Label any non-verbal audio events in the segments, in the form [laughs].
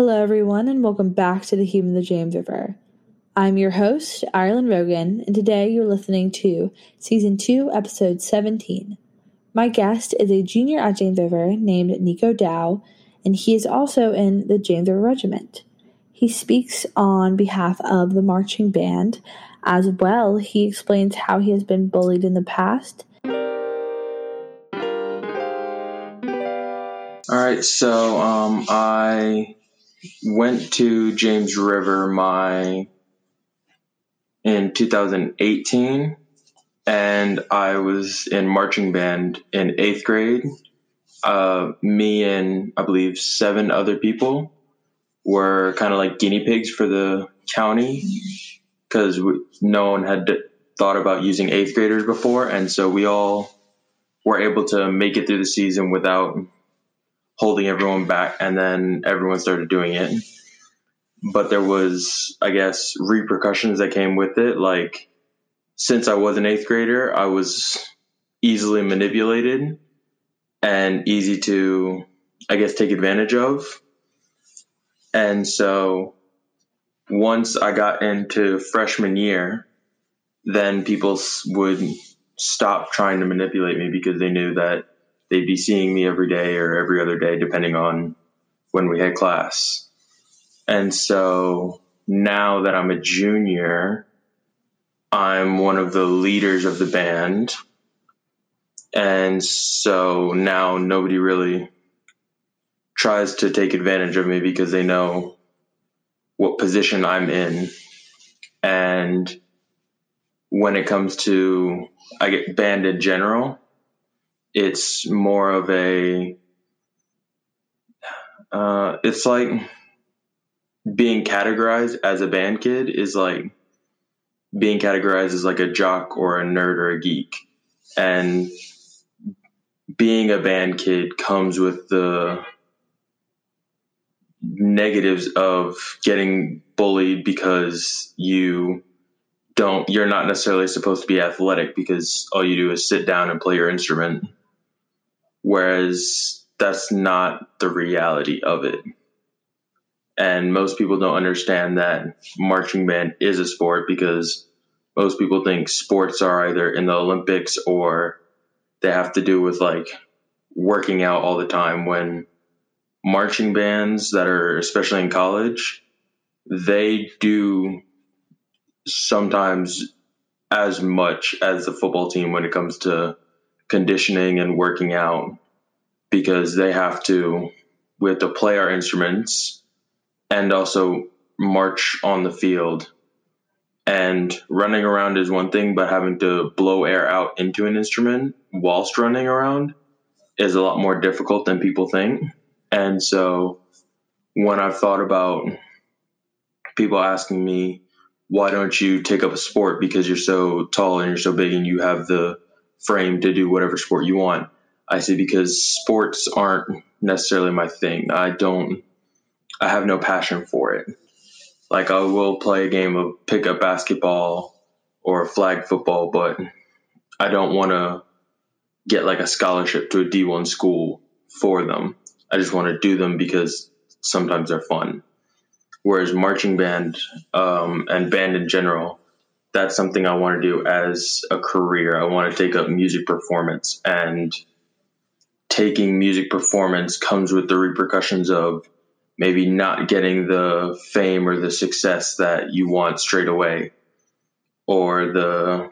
Hello, everyone, and welcome back to the Human the James River. I'm your host, Ireland Rogan, and today you're listening to Season 2, Episode 17. My guest is a junior at James River named Nico Dow, and he is also in the James River Regiment. He speaks on behalf of the marching band. As well, he explains how he has been bullied in the past. All right, so um, I went to James River my in 2018 and I was in marching band in 8th grade. Uh, me and I believe seven other people were kind of like guinea pigs for the county because no one had thought about using 8th graders before and so we all were able to make it through the season without holding everyone back, and then everyone started doing it. But there was, I guess, repercussions that came with it. Like, since I was an eighth grader, I was easily manipulated and easy to, I guess, take advantage of. And so once I got into freshman year, then people would stop trying to manipulate me because they knew that they'd be seeing me every day or every other day, depending on when we had class. And so now that I'm a junior, I'm one of the leaders of the band. And so now nobody really tries to take advantage of me because they know what position I'm in. And when it comes to I get band in general, it's more of a uh, it's like being categorized as a band kid is like being categorized as like a jock or a nerd or a geek. And being a band kid comes with the negatives of getting bullied because you don't you're not necessarily supposed to be athletic because all you do is sit down and play your instrument whereas that's not the reality of it. And most people don't understand that marching band is a sport because most people think sports are either in the Olympics or they have to do with like working out all the time when marching bands that are especially in college they do sometimes as much as the football team when it comes to conditioning and working out because they have to we have to play our instruments and also march on the field and running around is one thing but having to blow air out into an instrument whilst running around is a lot more difficult than people think and so when i've thought about people asking me why don't you take up a sport because you're so tall and you're so big and you have the frame to do whatever sport you want. I say because sports aren't necessarily my thing. I don't, I have no passion for it. Like I will play a game of pickup basketball or flag football, but I don't want to get like a scholarship to a D1 school for them. I just want to do them because sometimes they're fun. Whereas marching band um, and band in general, that's something I want to do as a career. I want to take up music performance and taking music performance comes with the repercussions of maybe not getting the fame or the success that you want straight away or the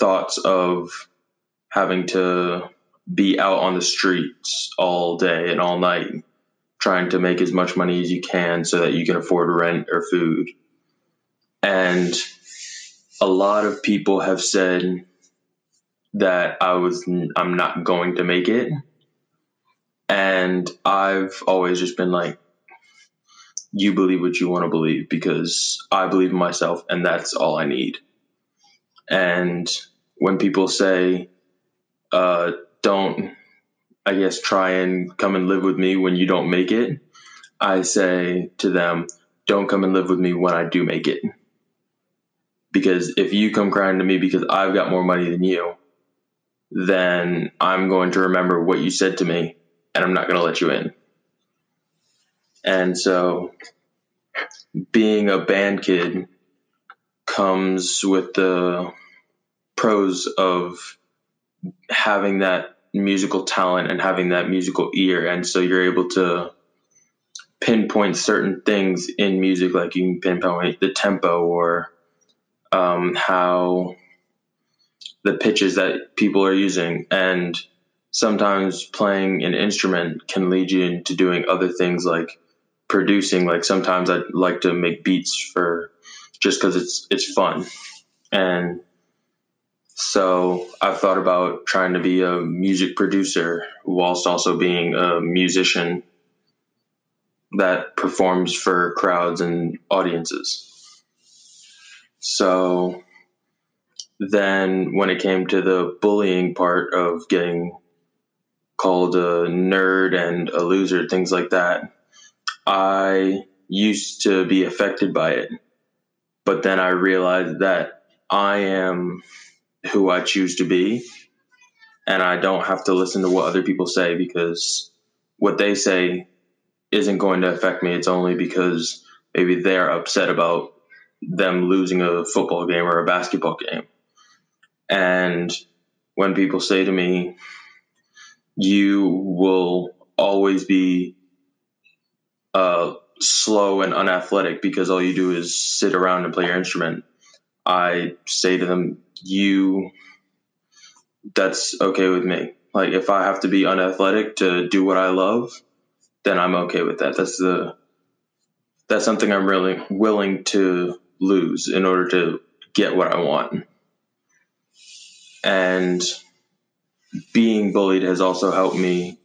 thoughts of having to be out on the streets all day and all night trying to make as much money as you can so that you can afford rent or food and a lot of people have said that I was I'm not going to make it. And I've always just been like you believe what you want to believe because I believe in myself and that's all I need. And when people say uh, don't I guess try and come and live with me when you don't make it, I say to them, don't come and live with me when I do make it because if you come crying to me because I've got more money than you, then I'm going to remember what you said to me and I'm not going to let you in. And so being a band kid comes with the pros of having that musical talent and having that musical ear. And so you're able to pinpoint certain things in music, like you can pinpoint the tempo or um, how the pitches that people are using. And sometimes playing an instrument can lead you into doing other things like producing. Like sometimes I like to make beats for just because it's it's fun, and so I've thought about trying to be a music producer whilst also being a musician that performs for crowds and audiences. So then when it came to the bullying part of getting called a nerd and a loser, things like that, I used to be affected by it. But then I realized that I am who I choose to be. And I don't have to listen to what other people say because what they say isn't going to affect me. It's only because maybe they're upset about them losing a football game or a basketball game. And when people say to me, you will always be uh, slow and unathletic because all you do is sit around and play your instrument, I say to them, you, that's okay with me. Like if I have to be unathletic to do what I love, then I'm okay with that. That's the, that's something I'm really willing to lose in order to get what I want. And being bullied has also helped me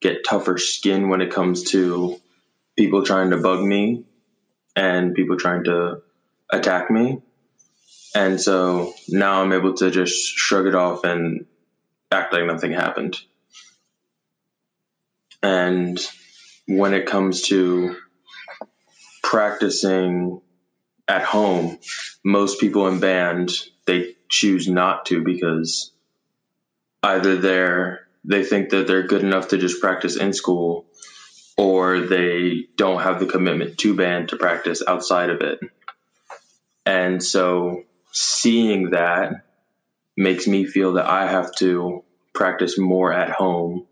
get tougher skin when it comes to people trying to bug me and people trying to attack me. And so now I'm able to just shrug it off and act like nothing happened. And when it comes to practicing at home, most people in band they choose not to because either they're they think that they're good enough to just practice in school or they don't have the commitment to band to practice outside of it. And so seeing that makes me feel that I have to practice more at home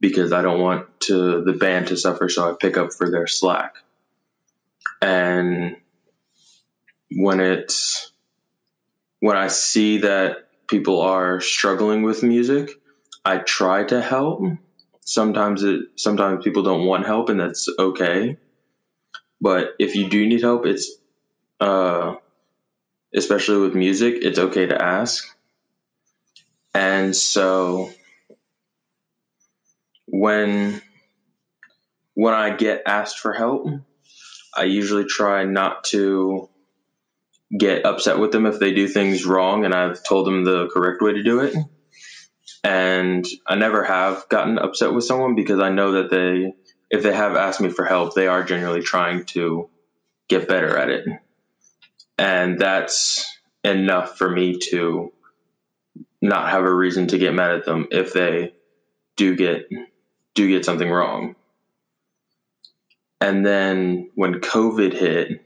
because I don't want to the band to suffer so I pick up for their slack. And when it's when I see that people are struggling with music, I try to help. Sometimes it sometimes people don't want help and that's okay. But if you do need help, it's uh especially with music, it's okay to ask. And so when when I get asked for help, I usually try not to get upset with them if they do things wrong and I've told them the correct way to do it. And I never have gotten upset with someone because I know that they, if they have asked me for help, they are genuinely trying to get better at it. And that's enough for me to not have a reason to get mad at them if they do get do get something wrong. And then when COVID hit,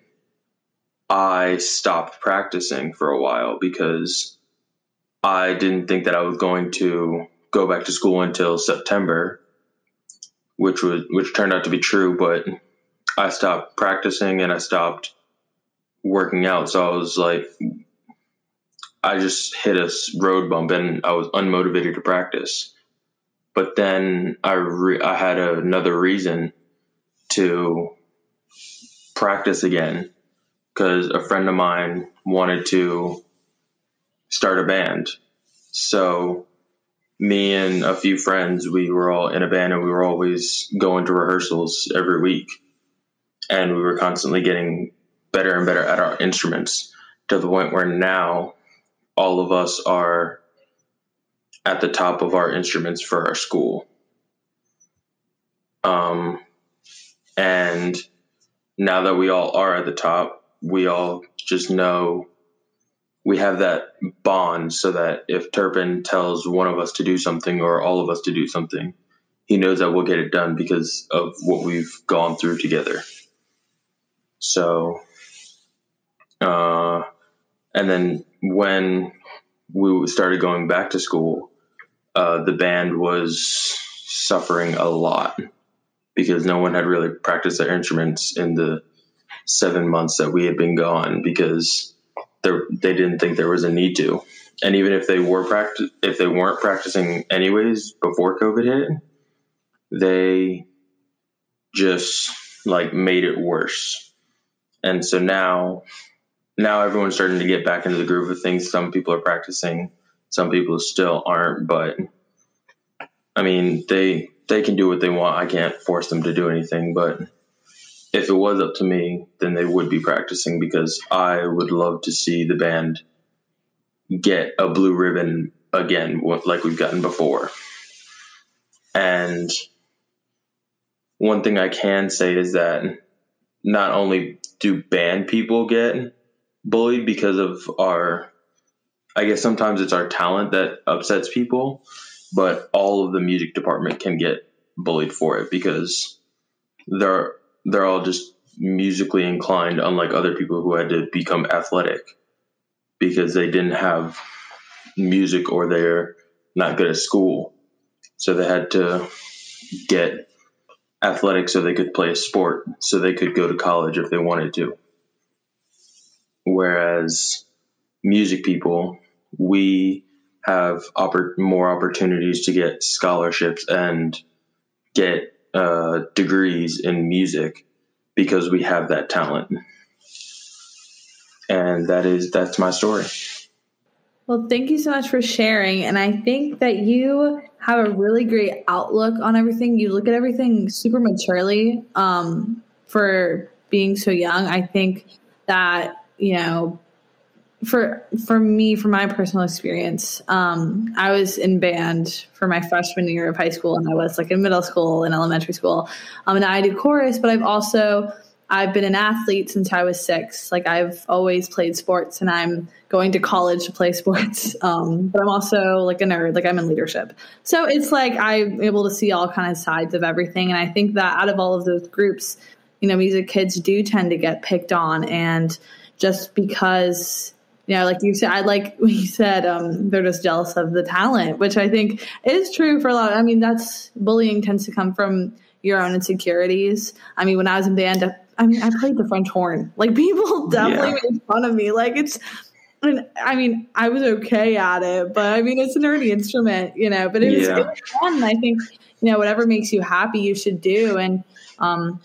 I stopped practicing for a while because I didn't think that I was going to go back to school until September, which was which turned out to be true, but I stopped practicing and I stopped working out. So I was like I just hit a road bump and I was unmotivated to practice. But then I re- I had another reason to practice again because a friend of mine wanted to start a band. So me and a few friends, we were all in a band and we were always going to rehearsals every week. And we were constantly getting better and better at our instruments to the point where now all of us are at the top of our instruments for our school. Um, and now that we all are at the top, we all just know we have that bond so that if Turpin tells one of us to do something or all of us to do something, he knows that we'll get it done because of what we've gone through together. So, uh, and then when we started going back to school, uh, the band was suffering a lot because no one had really practiced their instruments in the seven months that we had been gone because they didn't think there was a need to. And even if they were practice, if they weren't practicing anyways before COVID hit, they just like made it worse. And so now, now everyone's starting to get back into the groove of things. Some people are practicing, some people still aren't, but I mean, they they can do what they want. I can't force them to do anything, but if it was up to me, then they would be practicing because I would love to see the band get a blue ribbon again, like we've gotten before. And one thing I can say is that not only do band people get bullied because of our, I guess sometimes it's our talent that upsets people, but all of the music department can get bullied for it because they're they're all just musically inclined, unlike other people who had to become athletic because they didn't have music or they're not good at school. So they had to get athletic so they could play a sport, so they could go to college if they wanted to. Whereas music people, we have oppor- more opportunities to get scholarships and get uh, degrees in music because we have that talent. And that is that's my story. Well, thank you so much for sharing. And I think that you have a really great outlook on everything. You look at everything super maturely um, for being so young. I think that, you know, for for me, for my personal experience, um, I was in band for my freshman year of high school, and I was like in middle school and elementary school. Um, and I did chorus, but I've also I've been an athlete since I was six. Like I've always played sports, and I'm going to college to play [laughs] sports. Um, but I'm also like a nerd. Like I'm in leadership, so it's like I'm able to see all kind of sides of everything. And I think that out of all of those groups, you know, music kids do tend to get picked on, and just because know, like you said, I like [laughs] you said, um, they're just jealous of the talent, which I think is true for a lot. Of, I mean, that's bullying tends to come from your own insecurities. I mean, when I was in band, I mean, I played the French horn. Like [laughs] people definitely yeah. made fun of me. Like it's, and I mean, I was okay at it, but I mean, it's a nerdy instrument, you know. But it was, yeah. it was fun. I think you know, whatever makes you happy, you should do. And um,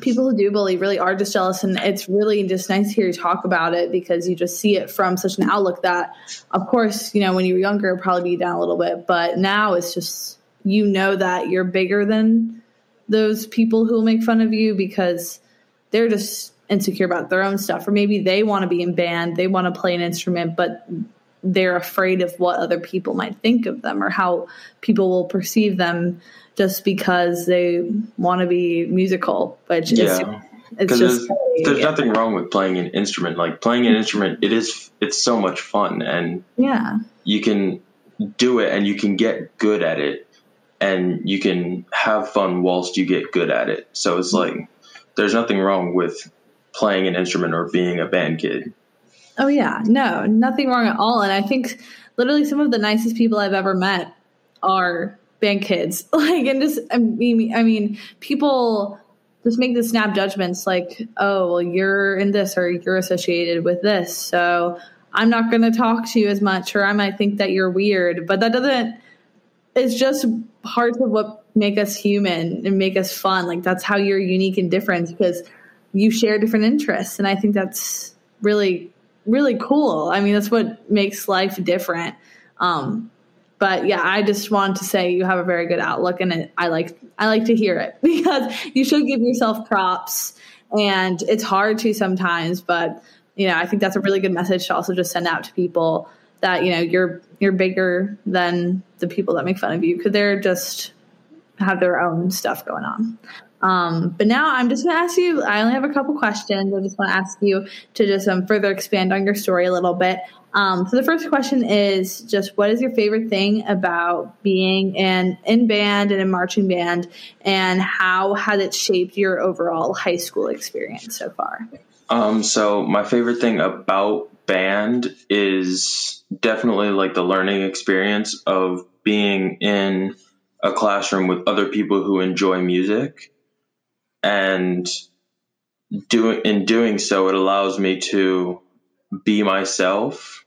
people who do bully really are just jealous and it's really just nice to hear you talk about it because you just see it from such an outlook that of course you know when you were younger probably be down a little bit but now it's just you know that you're bigger than those people who will make fun of you because they're just insecure about their own stuff or maybe they want to be in band they want to play an instrument but they're afraid of what other people might think of them or how people will perceive them just because they want to be musical, which yeah. is it's just there's, there's nothing wrong with playing an instrument. Like playing an instrument, it is it's so much fun, and yeah, you can do it and you can get good at it, and you can have fun whilst you get good at it. So it's mm-hmm. like there's nothing wrong with playing an instrument or being a band kid. Oh yeah, no, nothing wrong at all. And I think literally some of the nicest people I've ever met are band kids. [laughs] Like and just i mean i mean people just make the snap judgments like oh well you're in this or you're associated with this so i'm not going to talk to you as much or i might think that you're weird. But that doesn't it's just parts of what make us human and make us fun. Like that's how you're unique and different because you share different interests. And i think that's really really cool. I mean that's what makes life different. Um but yeah, I just wanted to say you have a very good outlook, and it, I like I like to hear it [laughs] because you should give yourself props, and it's hard to sometimes, but you know I think that's a really good message to also just send out to people that you know you're you're bigger than the people that make fun of you. Because they're just have their own stuff going on. Um, but now I'm just going to ask you, I only have a couple questions. I just want to ask you to just um, further expand on your story a little bit. Um, so the first question is just what is your favorite thing about being in, in band and in marching band and how has it shaped your overall high school experience so far? Um, so my favorite thing about band is definitely like the learning experience of being in a classroom with other people who enjoy music. And doing in doing so it allows me to be myself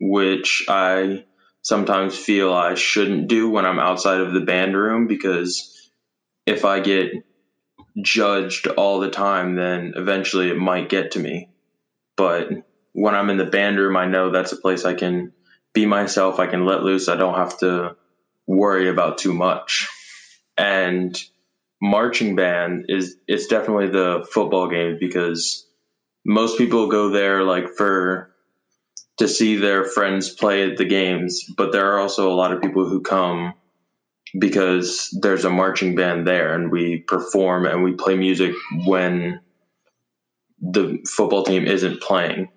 which i sometimes feel i shouldn't do when i'm outside of the band room because if i get judged all the time then eventually it might get to me. But when i'm in the band room i know that's a place i can be myself i can let loose i don't have to worry about too much and marching band is it's definitely the football game because most people go there like for to see their friends play at the games, but there are also a lot of people who come because there's a marching band there and we perform and we play music when the football team isn't playing.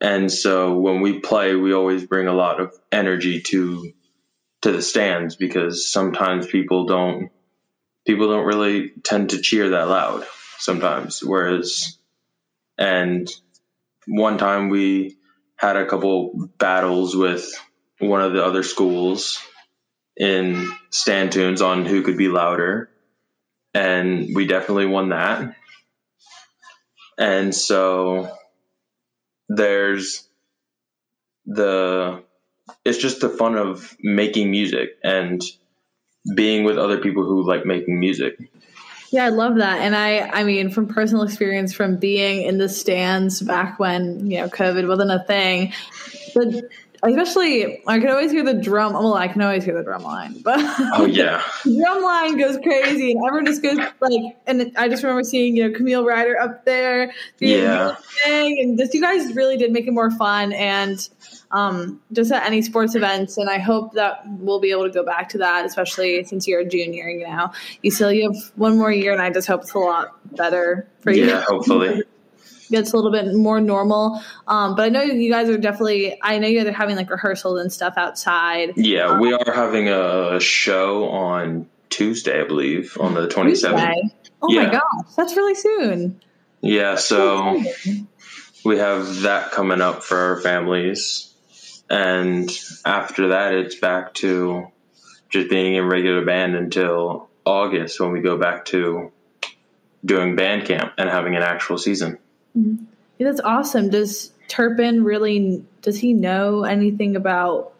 And so when we play, we always bring a lot of energy to to the stands because sometimes people don't people don't really tend to cheer that loud sometimes. Whereas, and one time we had a couple battles with one of the other schools in stand tunes on who could be louder. And we definitely won that. And so there's the, it's just the fun of making music and being with other people who like making music. Yeah, I love that. And I I mean from personal experience from being in the stands back when, you know, COVID wasn't a thing. But especially I can always hear the drum well, I can always hear the drum line, but Oh yeah. [laughs] drum line goes crazy and everyone just goes like and I just remember seeing, you know, Camille Ryder up there yeah. and just you guys really did make it more fun and um, just at any sports events. And I hope that we'll be able to go back to that, especially since you're a junior. You know, you still you have one more year, and I just hope it's a lot better for you. Yeah, hopefully. [laughs] Gets a little bit more normal, um, but I know you guys are definitely. I know you guys are having like rehearsals and stuff outside. Yeah, we are having a show on Tuesday, I believe, on the twenty seventh. Oh yeah. my gosh, that's really soon. Yeah, so we have that coming up for our families and after that it's back to just being in regular band until August when we go back to doing band camp and having an actual season. Mm-hmm. Yeah, that's awesome. Does Turpin really does he know anything about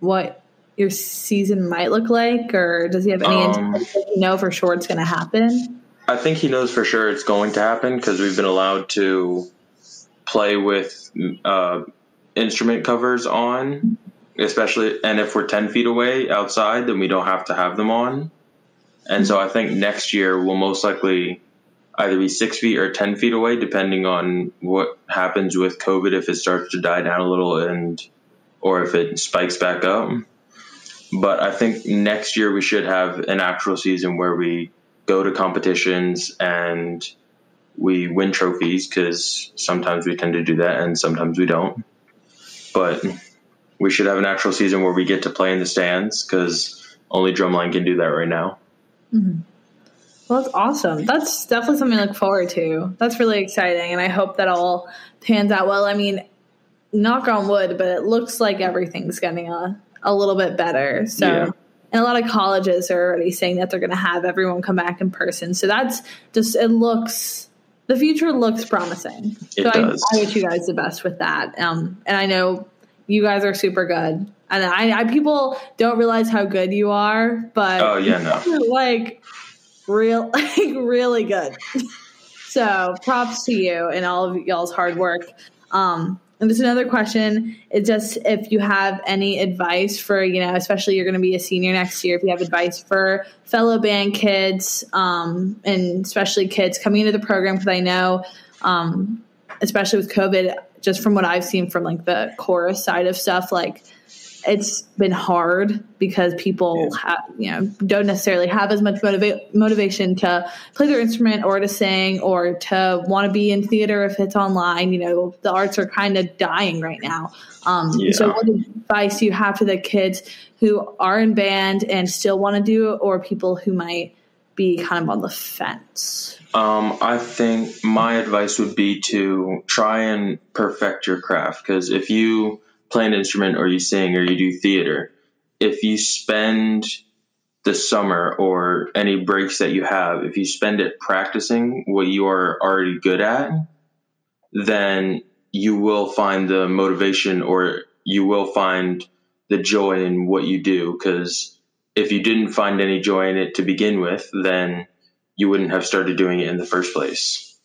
what your season might look like or does he have any um, does he know for sure it's going to happen? I think he knows for sure it's going to happen because we've been allowed to play with uh, instrument covers on, especially, and if we're 10 feet away outside, then we don't have to have them on. And so I think next year we'll most likely either be six feet or 10 feet away, depending on what happens with COVID, if it starts to die down a little and, or if it spikes back up. But I think next year we should have an actual season where we go to competitions and we win trophies because sometimes we tend to do that and sometimes we don't but we should have an actual season where we get to play in the stands because only Drumline can do that right now. Mm-hmm. Well, that's awesome. That's definitely something to look forward to. That's really exciting, and I hope that all pans out well. I mean, knock on wood, but it looks like everything's getting a, a little bit better. So, yeah. and a lot of colleges are already saying that they're going to have everyone come back in person. So that's just it looks the future looks promising. It so does. I, I, wish you guys the best with that. Um, and I know you guys are super good. And I, I people don't realize how good you are, but oh yeah, no, [laughs] like real, [laughs] like really good. so props to you and all of y'all's hard work. Um, and just another question is just if you have any advice for, you know, especially you're going to be a senior next year, if you have advice for fellow band kids, um, and especially kids coming into the program, because I know, um, especially with COVID, just from what I've seen from like the chorus side of stuff, like it's been hard because people have, you know don't necessarily have as much motiva- motivation to play their instrument or to sing or to want to be in theater if it's online. You know, the arts are kind of dying right now. Um, yeah. So, what advice do you have for the kids who are in band and still want to do it, or people who might be kind of on the fence? Um, I think my advice would be to try and perfect your craft because if you play an instrument or you sing or you do theater, if you spend the summer or any breaks that you have, if you spend it practicing what you are already good at, then you will find the motivation or you will find the joy in what you do. Because if you didn't find any joy in it to begin with, then you wouldn't have started doing it in the first place.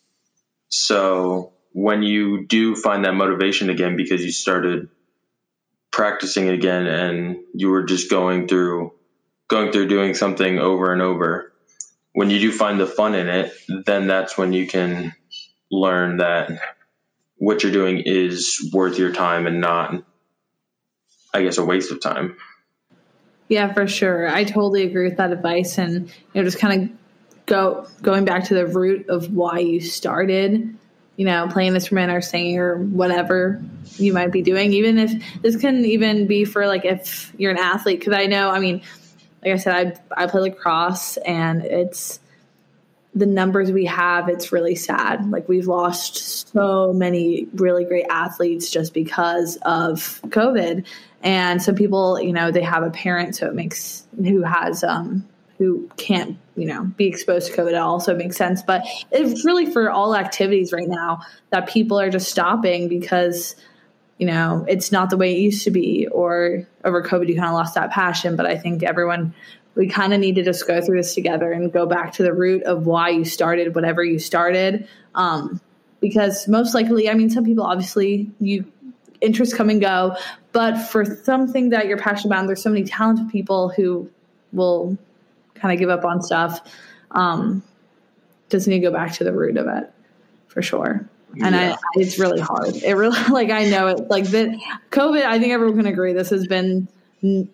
So when you do find that motivation again because you started practicing again and you were just going through going through doing something over and over when you do find the fun in it then that's when you can learn that what you're doing is worth your time and not i guess a waste of time. Yeah for sure. I totally agree with that advice. And you know just kind of go going back to the root of why you started you know, playing an instrument or singing or whatever you might be doing. Even if this can even be for like if you're an athlete, because I know, I mean, like I said, I I play lacrosse and it's the numbers we have. It's really sad. Like we've lost so many really great athletes just because of COVID. And some people, you know, they have a parent, so it makes who has um who can't you know be exposed to covid it also makes sense. But it's really for all activities right now that people are just stopping because you know it's not the way it used to be or over covid you kind of lost that passion. But i think everyone we kind of need to just go through this together and go back to the root of why you started whatever you started. Um, because most likely i mean some people obviously you interests come and go. But for something that you're passionate about there's so many talented people who will kind of give up on stuff. Um, just need to go back to the root of it for sure. And yeah. I, it's really hard. It really, [laughs] like, I know it, like the COVID, I think everyone can agree this has been n-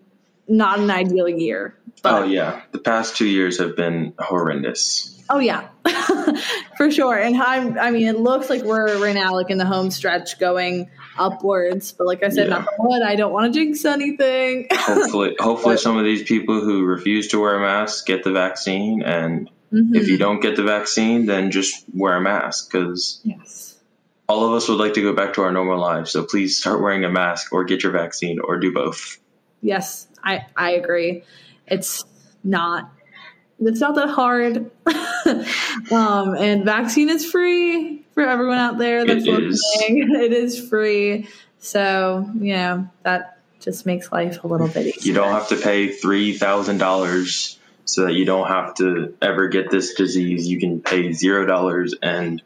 not an ideal year. But, oh yeah. The past two years have been horrendous. Oh yeah, [laughs] for sure. And I'm, I mean, it looks like we're right now like in the home stretch going upwards. But like I said, yeah. not what I don't want to jinx anything. [laughs] hopefully, hopefully, some of these people who refuse to wear a mask get the vaccine, and mm-hmm. if you don't get the vaccine, then just wear a mask because yes. all of us would like to go back to our normal lives. So please start wearing a mask, or get your vaccine, or do both. Yes, I I agree. It's not it's not that hard. [laughs] um, and vaccine is free for everyone out there that's it listening. Is. [laughs] It is free. So, you know, that just makes life a little bit easier. You don't have to pay $3,000 so that you don't have to ever get this disease. You can pay zero dollars and,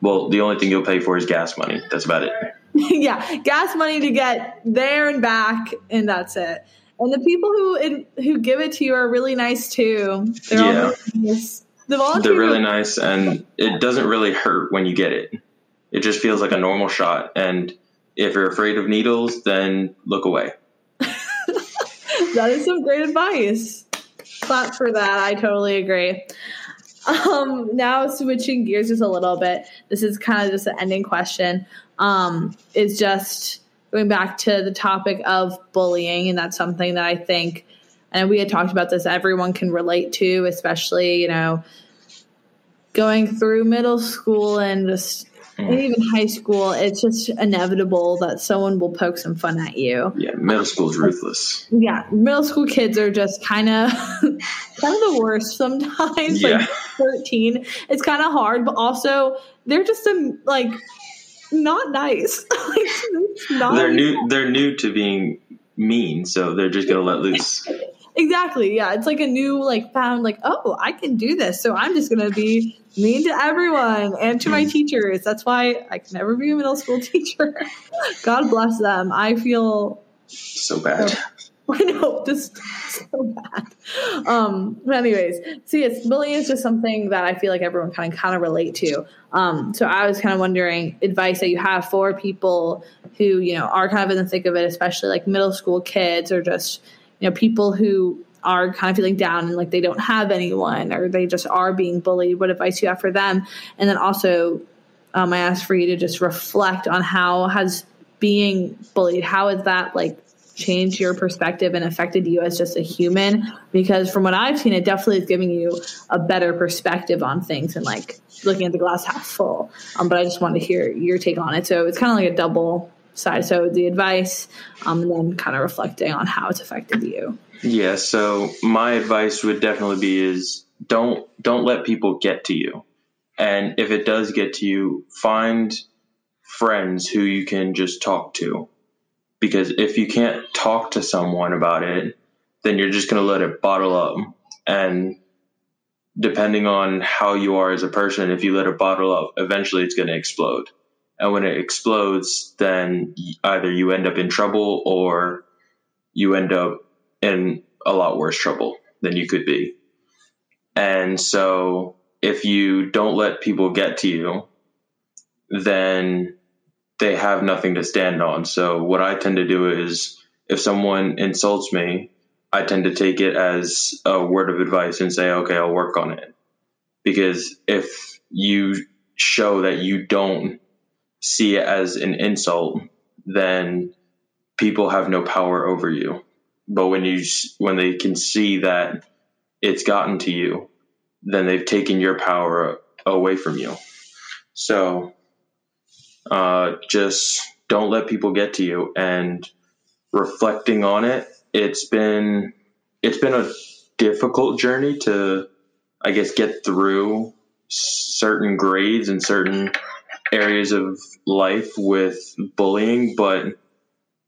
well, the only thing you'll pay for is gas money. That's about it. [laughs] yeah, gas money to get there and back, and that's it. And the people who who give it to you are really nice too. They're yeah. Nice. The volunteers They're really nice, and it doesn't really hurt when you get it. It just feels like a normal shot. And if you're afraid of needles, then look away. [laughs] that is some great advice. Clap for that. I totally agree. Um, now switching gears just a little bit. This is kind of just an ending question. Um, is just going back to the topic of bullying, and that's something that I think, and we had talked about this, everyone can relate to, especially, you know, going through middle school and just mm. and even high school, it's just inevitable that someone will poke some fun at you. Yeah, middle school is ruthless. Yeah, middle school kids are just kind of [laughs] kind of the worst sometimes. Yeah. Like thirteen, it's kind of hard, but also they're just a, like not nice. [laughs] not they're new. They're new to being mean, so they're just gonna let loose. [laughs] exactly. Yeah, it's like a new like found like oh I can do this, so I'm just gonna be mean to everyone and to my mm. teachers. That's why I can never be a middle school [laughs] teacher. God bless them. I feel so bad. So, [laughs] I know, just so bad. Um, but anyways, so yes, bullying is just something that I feel like everyone kind of kind of relate to. Um, so I was kind of wondering advice that you have for people who you know are kind of in the thick of it, especially like middle school kids or just you know people who are kind of feeling down and like they don't have anyone or they just are being bullied. What advice you have for them? And then also, um, I asked for you to just reflect on how has being bullied, how has that like changed your perspective and affected you as just a human because from what i've seen it definitely is giving you a better perspective on things and like looking at the glass half full um, but i just wanted to hear your take on it so it's kind of like a double side so the advice um, and then kind of reflecting on how it's affected you yeah so my advice would definitely be is don't don't let people get to you and if it does get to you find friends who you can just talk to because if you can't talk to someone about it, then you're just to let it bottle up. And depending on how you are as a person, if you let it bottle up, eventually it's going to explode. And when it explodes, then either you end up in trouble or you end up in a lot worse trouble than you could be. And so if you don't let people get to you, then they have nothing to stand on. So what I tend to do is if someone insults me, I tend to take it as a word of advice and say, okay, I'll work on it. Because if you show that you don't see it as an insult, then people have no power over you. But when you when they can see that it's gotten to you, then they've taken your power away from you. So uh, just don't let people get to you. And reflecting on it, it's been it's been a difficult journey to, I guess, get through certain grades and certain areas of life with bullying, but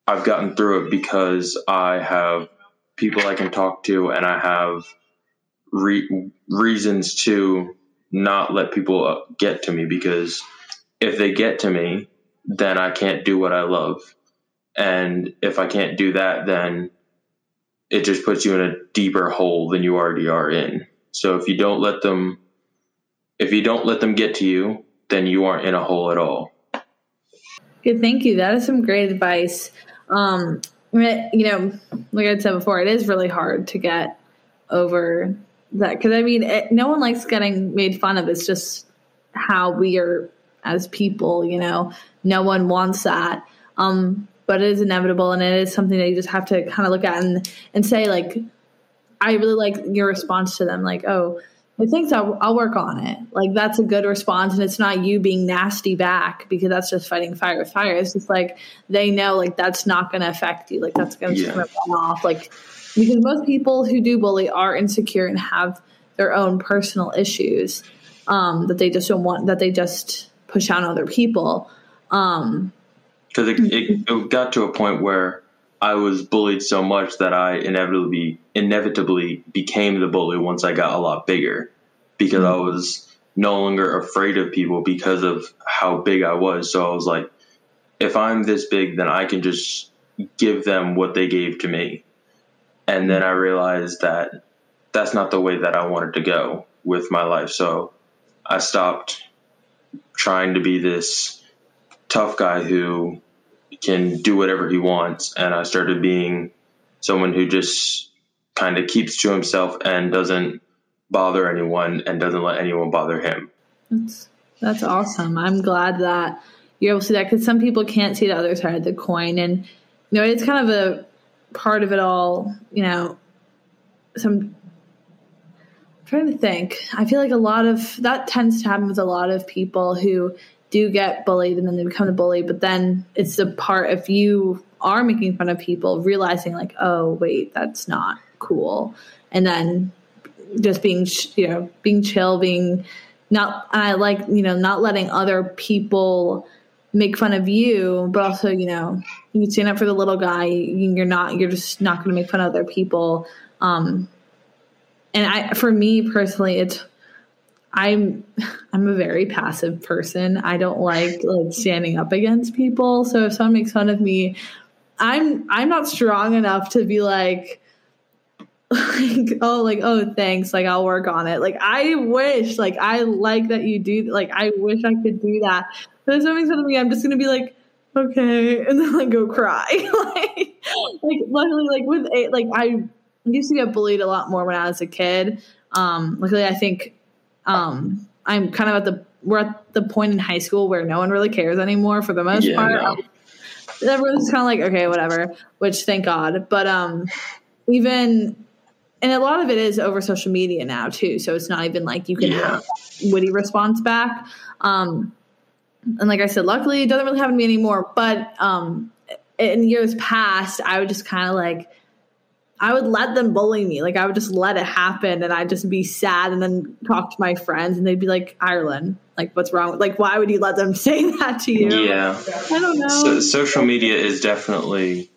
I've gotten through it because I have people I can talk to and I have re- reasons to not let people get to me because if they get to me, then I can't do what I love. And if I can't do that, then it just puts you in a deeper hole than you already are in. So if you don't let them, if you don't let them get to you, then you aren't in a hole at all. Good, thank you. That is some great advice. Um, you know, like I said before, it is really hard to get over that because I mean, it, no one likes getting made fun of. It's just how we are as people, you know, no one wants that. Um, but it is inevitable and it is something that you just have to kind of look at and, and say like, I really like your response to them. Like, oh, I think so. I'll work on it. Like that's a good response, and it's not you being nasty back because that's just fighting fire with fire. It's just like they know like that's not going to affect you. Like that's going to yeah. run off. Like because most people who do bully are insecure and have their own personal issues um, that they just don't want. That they just push on other people. Um, because it, it, it, got to a point where I was bullied so much that I inevitably inevitably became the bully once I got a lot bigger because mm-hmm. I was no longer afraid of people because of how big I was. So I was like, if I'm this big, then I can just give them what they gave to me. And then I realized that that's not the way that I wanted to go with my life. So I stopped trying to be this tough guy who can do whatever he wants. And I started being someone who just kind of keeps to himself and doesn't bother anyone and doesn't let anyone bother him. That's that's awesome. I'm glad that you're able to see that because some people can't see the other side of the coin, and you know it's kind of a part of it all. You know, some trying to think. I feel like a lot of that tends to happen with a lot of people who do get bullied and then they become a bully, but then it's the part if you are making fun of people, realizing like, oh wait, that's not cool, and then just being you know being chill, being not I like you know not letting other people make fun of you, but also you know you stand up for the little guy. You're not you're just not going to make fun of other people. Um, and I, for me personally, it's I'm I'm a very passive person. I don't like like standing up against people. So if someone makes fun of me, I'm I'm not strong enough to be like [laughs] like oh like oh thanks like I'll work on it. Like I wish like I like that you do like I wish I could do that. But if something said to me, I'm just gonna be like okay [laughs] and then like go cry [laughs] like like luckily like with a like I used to get bullied a lot more when I was a kid. Um luckily I think um I'm kind of at the we're at the point in high school where no one really cares anymore for the most Yeah, part. no. Everyone's kind of like, okay, whatever, which thank God. But um, even, and a lot of it is over social media now too. So it's not even like you can Yeah. have witty response back. Um, and like I said, luckily it doesn't really happen to me anymore. But um, in years past, I would just kind of like, I would let them bully me. Like I would just let it happen and I'd just be sad and then talk to my friends and they'd be like, Ireland, like what's wrong? Like, why would you let them [laughs] say that to you? Yeah. I don't know. So, social media is definitely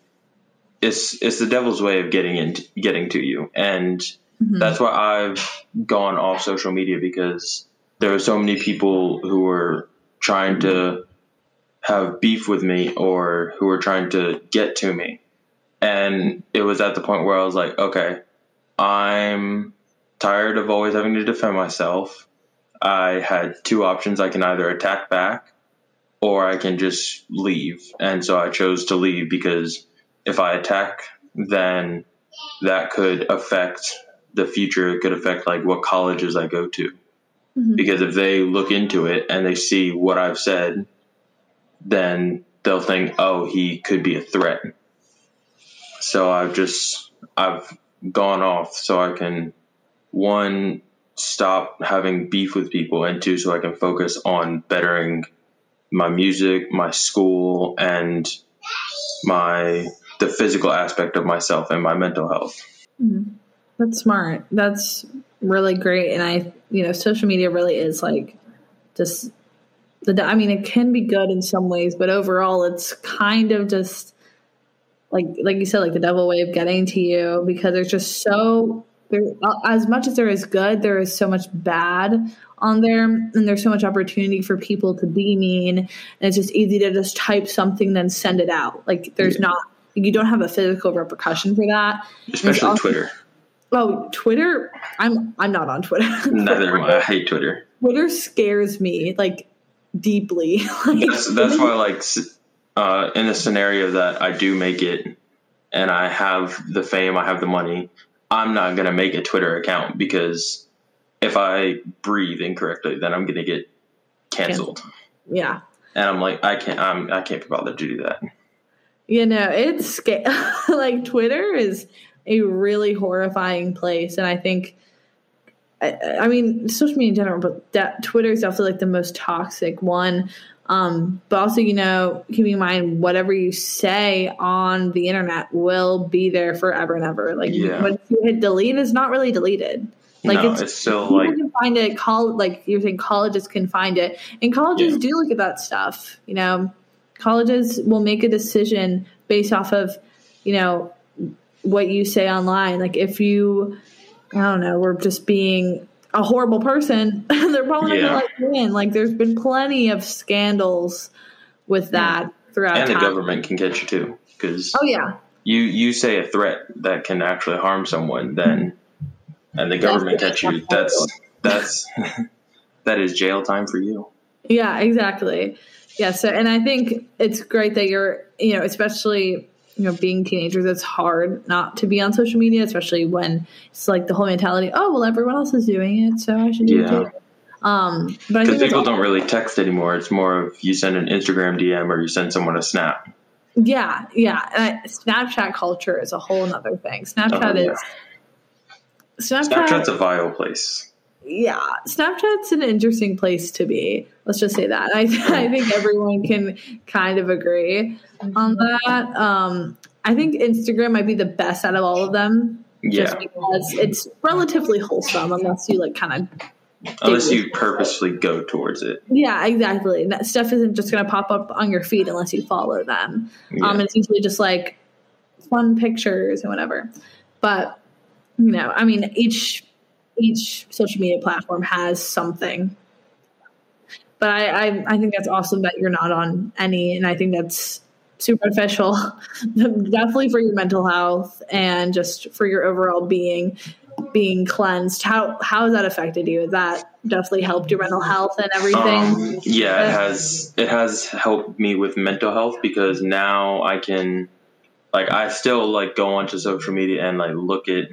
it's it's the devil's way of getting into getting to you, and Mhm. that's why I've gone off social media because there are so many people who are trying to have beef with me or who are trying to get to me, and it was at the point where I was like, okay, I'm tired of always having to defend myself. I had two options: I can either attack back or I can just leave. And so I chose to leave because if I attack, then that could affect the future. It could affect like what colleges I go to. Mhm. Because if they look into it and they see what I've said, then they'll think, oh, he could be a threat. So I've just, I've gone off so I can, one, stop having beef with people, and two, so I can focus on bettering my music, my school, and my the physical aspect of myself and my mental health. Mhm. That's smart. That's really great. And I, you know, social media really is like just the, I mean, it can be good in some ways, but overall it's kind of just like, like you said, like the devil way of getting to you because there's just so, there, as much as there is good, there is so much bad on there and there's so much opportunity for people to be mean and it's just easy to just type something then send it out like there's Yeah. not you don't have a physical repercussion for that Especially also- Twitter. Oh, Twitter. I'm I'm not on Twitter. [laughs] Neither am I. I hate Twitter. Twitter scares me like deeply. [laughs] like, That's, that's why, like, uh, in the scenario that I do make it and I have the fame, I have the money, I'm not going to make a Twitter account because if I breathe incorrectly, then I'm going to get canceled. yeah. And I'm like, I can't, I'm, I can't be bothered to do that. You know, it's sca- [laughs] like Twitter is a really horrifying place, and I think, I, I mean, social media in general, but that Twitter is definitely like the most toxic one. Um, but also, you know, keeping in mind whatever you say on the internet will be there forever and ever. Like Yeah. when you hit delete, it's not really deleted. Like no, it's, it's, still like, can find it. Call like you're saying, colleges can find it, and colleges Yeah. do look at that stuff. You know, colleges will make a decision based off of you know what you say online. Like if you, I don't know, we're just being a horrible person, [laughs] they're probably Yeah. not going to let you in. Like there's been plenty of scandals with that throughout and the government can get you too. Because Oh yeah, you, you say a threat that can actually harm someone, then, and the government That's- catch you, that's, that's, [laughs] that is jail time for you. Yeah, exactly. Yeah, so and I think it's great that you're, you know, especially you know, being teenagers, it's hard not to be on social media, especially when it's like the whole mentality, oh well, everyone else is doing it, so I should do Yeah. it too. Um, but Because people don't really text anymore. It's more of you send an Instagram DM or you send someone a snap. yeah, yeah. And I, Snapchat culture is a whole other thing. Snapchat Oh, yeah. is Snapchat. Snapchat's a vile place. Yeah, Snapchat's an interesting place to be. Let's just say that. I, [laughs] I think everyone can kind of agree on that. Um, I think Instagram might be the best out of all of them, just Yeah. because it's relatively wholesome, unless you like kind of. Unless you purposely go towards it. Yeah, exactly. That stuff isn't just going to pop up on your feed unless you follow them. Yeah. Um, it's usually just like fun pictures and whatever. But you know, I mean, each each social media platform has something. But I, I, I think that's awesome that you're not on any, and I think that's super beneficial, [laughs] definitely for your mental health and just for your overall being being cleansed. How how has that affected you? That definitely helped your mental health and everything? Um, yeah, it has. It has helped me with mental health because now I can, like, I still like go onto social media and like look at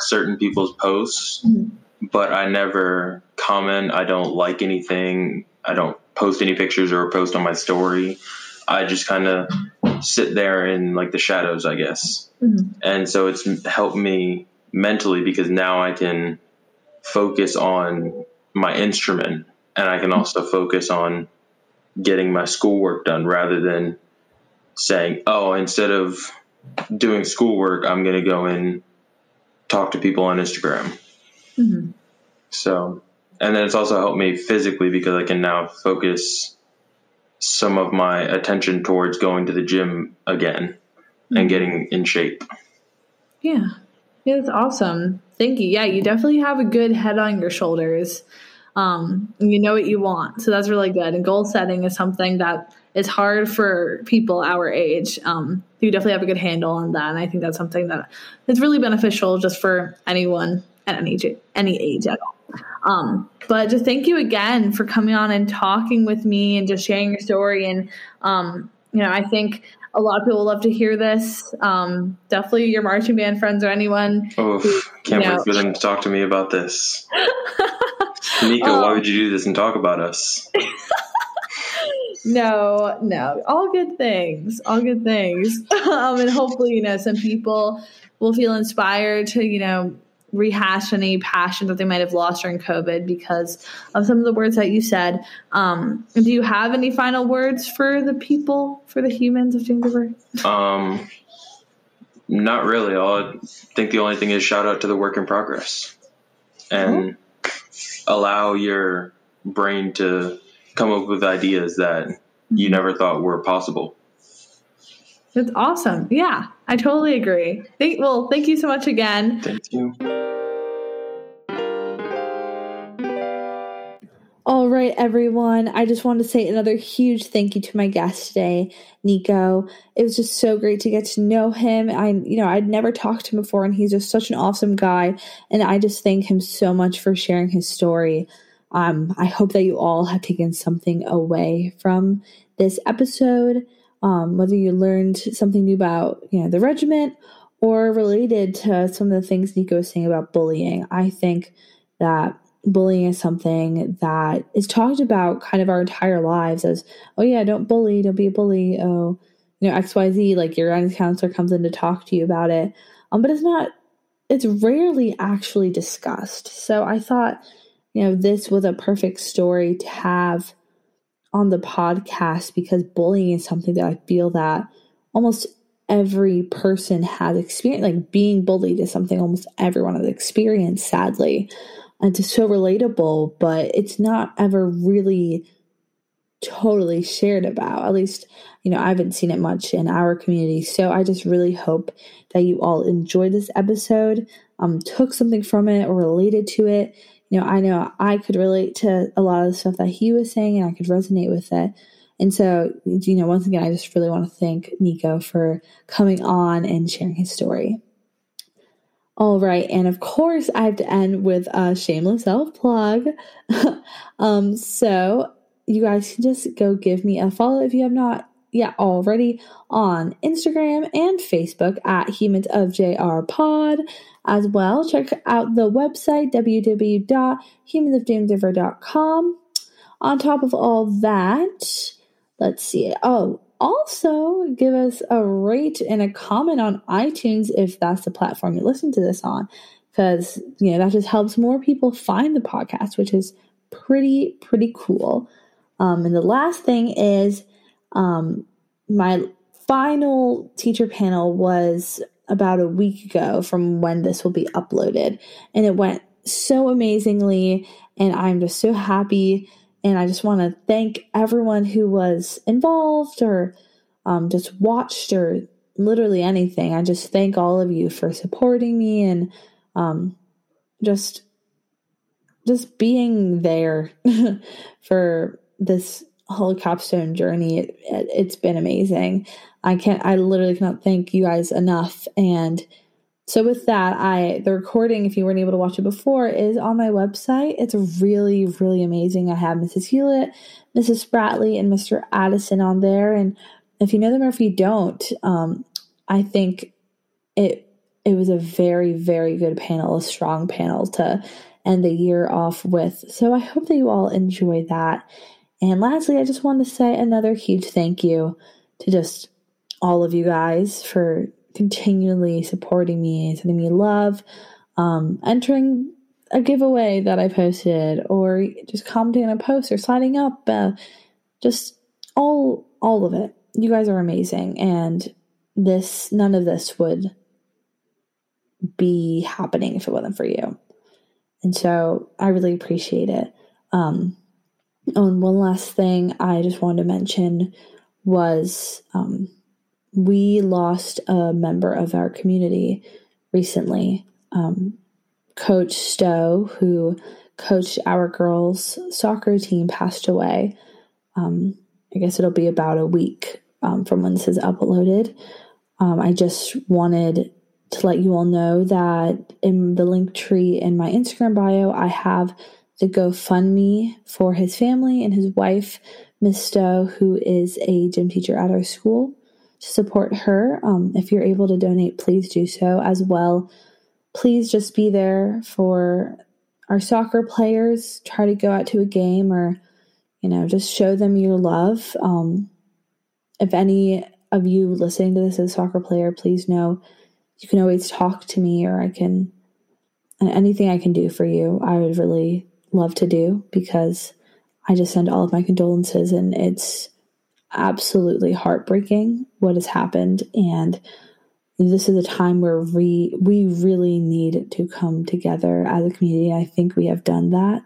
certain people's posts, mm-hmm. but I never comment. I don't like anything. I don't post any pictures or post on my story. I just kind of sit there in like the shadows, I guess. Mm-hmm. And so it's helped me mentally because now I can focus on my instrument and I can also focus on getting my schoolwork done rather than saying, oh, instead of doing schoolwork, I'm going to go and talk to people on Instagram. Mm-hmm. So, and then it's also helped me physically because I can now focus some of my attention towards going to the gym again mm-hmm. and getting in shape. Yeah. Yeah, that's awesome. Thank you. Yeah, you definitely have a good head on your shoulders. Um, you know what you want. So that's really good. And goal setting is something that is hard for people our age. Um, you definitely have a good handle on that. And I think that's something that is really beneficial just for anyone at any age, any age at all. Um, but just thank you again for coming on and talking with me and just sharing your story. And, um, you know, I think a lot of people love to hear this. Um, definitely your marching band friends or anyone. Oh, can't you know. wait for them to talk to me about this. [laughs] Nico, um, why would you do this and talk about us? [laughs] no, no, all good things, all good things. [laughs] um, and hopefully, you know, some people will feel inspired to, you know, rehash any passion that they might have lost during COVID because of some of the words that you said. Um, do you have any final words for the people, for the humans of James Um, not really. I think the only thing is shout out to the work in progress and mm-hmm. allow your brain to come up with ideas that you never thought were possible. That's awesome. Yeah, I totally agree. Thank, well, thank you so much again. Thank you. All right, everyone. I just want to say another huge thank you to my guest today, Nico. It was just so great to get to know him. I, you know, I'd never talked to him before, and he's just such an awesome guy. And I just thank him so much for sharing his story. Um, I hope that you all have taken something away from this episode. Um, whether you learned something new about, you know, the regiment or related to some of the things Nico was saying about bullying. I think that bullying is something that is talked about kind of our entire lives as, oh yeah, don't bully, don't be a bully. Oh, you know, XYZ, like your guidance counselor comes in to talk to you about it. Um, but it's not, it's rarely actually discussed. So I thought, you know, this was a perfect story to have on the podcast because bullying is something that I feel that almost every person has experienced. Like being bullied is something almost everyone has experienced, sadly and it's so relatable, but it's not ever really totally shared about. At least, you know, I haven't seen it much in our community. So I just really hope that you all enjoyed this episode, um, took something from it or related to it. You know, I know I could relate to a lot of the stuff that he was saying and I could resonate with it. And so, you know, once again, I just really want to thank Nico for coming on and sharing his story. All right. And of course, I have to end with a shameless self plug. [laughs] um, so you guys can just go give me a follow if you have not yet already on Instagram and Facebook at Humans of JR Pod as well. Check out the website www.humansofjamesriver.com. On top of all that, let's see. Oh, also give us a rate and a comment on iTunes if that's the platform you listen to this on, because you know that just helps more people find the podcast, which is pretty pretty cool. Um, and the last thing is um, my final teacher panel was about a week ago from when this will be uploaded, and it went so amazingly, and I'm just so happy and I just want to thank everyone who was involved or um, just watched or literally anything. I just thank all of you for supporting me and um, just just being there [laughs] for this whole capstone journey. It, it's been amazing. I can't, I literally cannot thank you guys enough. And so with that, I the recording, if you weren't able to watch it before, is on my website. It's really, really amazing. I have Mrs. Hewlett, Mrs. Spratley, and Mr. Addison on there. And if you know them or if you don't, um, I think it it was a very, very good panel, a strong panel to end the year off with. So I hope that you all enjoy that. And lastly, I just want to say another huge thank you to just all of you guys for continually supporting me, sending me love, um, entering a giveaway that I posted, or just commenting on a post or signing up. Uh, just all all of it. You guys are amazing, and this none of this would be happening if it wasn't for you. And so I really appreciate it. Um, oh, and one last thing I just wanted to mention was um, we lost a member of our community recently. Um, Coach Stowe, who coached our girls' soccer team, passed away. Um, I guess it'll be about a week um, from when this is uploaded. Um, I just wanted to let you all know that in the link tree in my Instagram bio, I have the GoFundMe for his family and his wife, Miss Stowe, who is a gym teacher at our school, to support her. Um, if you're able to donate, please do so as well. Please just be there for our soccer players. Try to go out to a game or, you know, just show them your love. Um, if any of you listening to this as a soccer player, please know you can always talk to me or I can anything I can do for you, I would really love to do because I just send all of my condolences and it's absolutely heartbreaking what has happened and this is a time where we we really need to come together as a community. I think we have done that.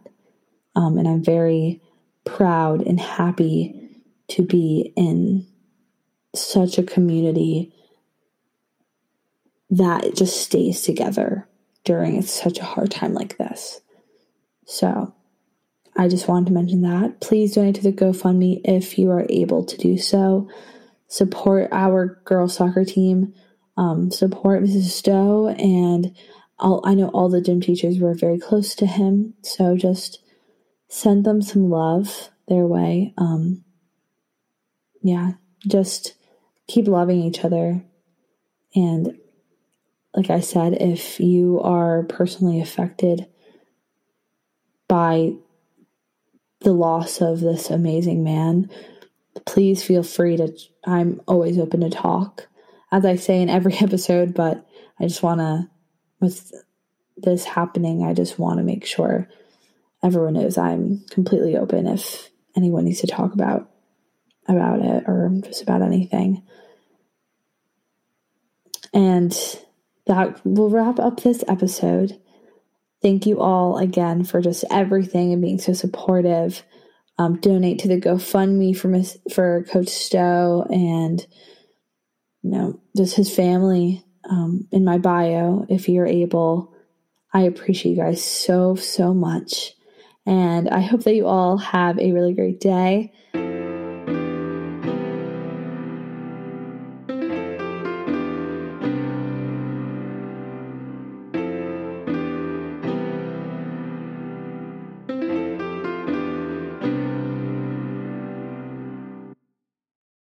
Um, and I'm very proud and happy to be in such a community that just stays together during such a hard time like this. So I just wanted to mention that. Please donate to the GoFundMe if you are able to do so. Support our girls soccer team. Um, support Mrs. Stowe and all, I know all the gym teachers were very close to him, so just send them some love their way. Um, yeah, just keep loving each other and like I said, if you are personally affected by the loss of this amazing man, please feel free to. I'm always open to talk, as I say in every [laughs] episode, but I just want to, with this happening, I just want to make sure everyone knows I'm completely open if anyone needs to talk about about it or just about anything. And that will wrap up this episode. Thank you all again for just everything and being so supportive. Um, donate to the GoFundMe for Miss, for Coach Stowe and you know just his family um, in my bio if you're able. I appreciate you guys so so much, and I hope that you all have a really great day.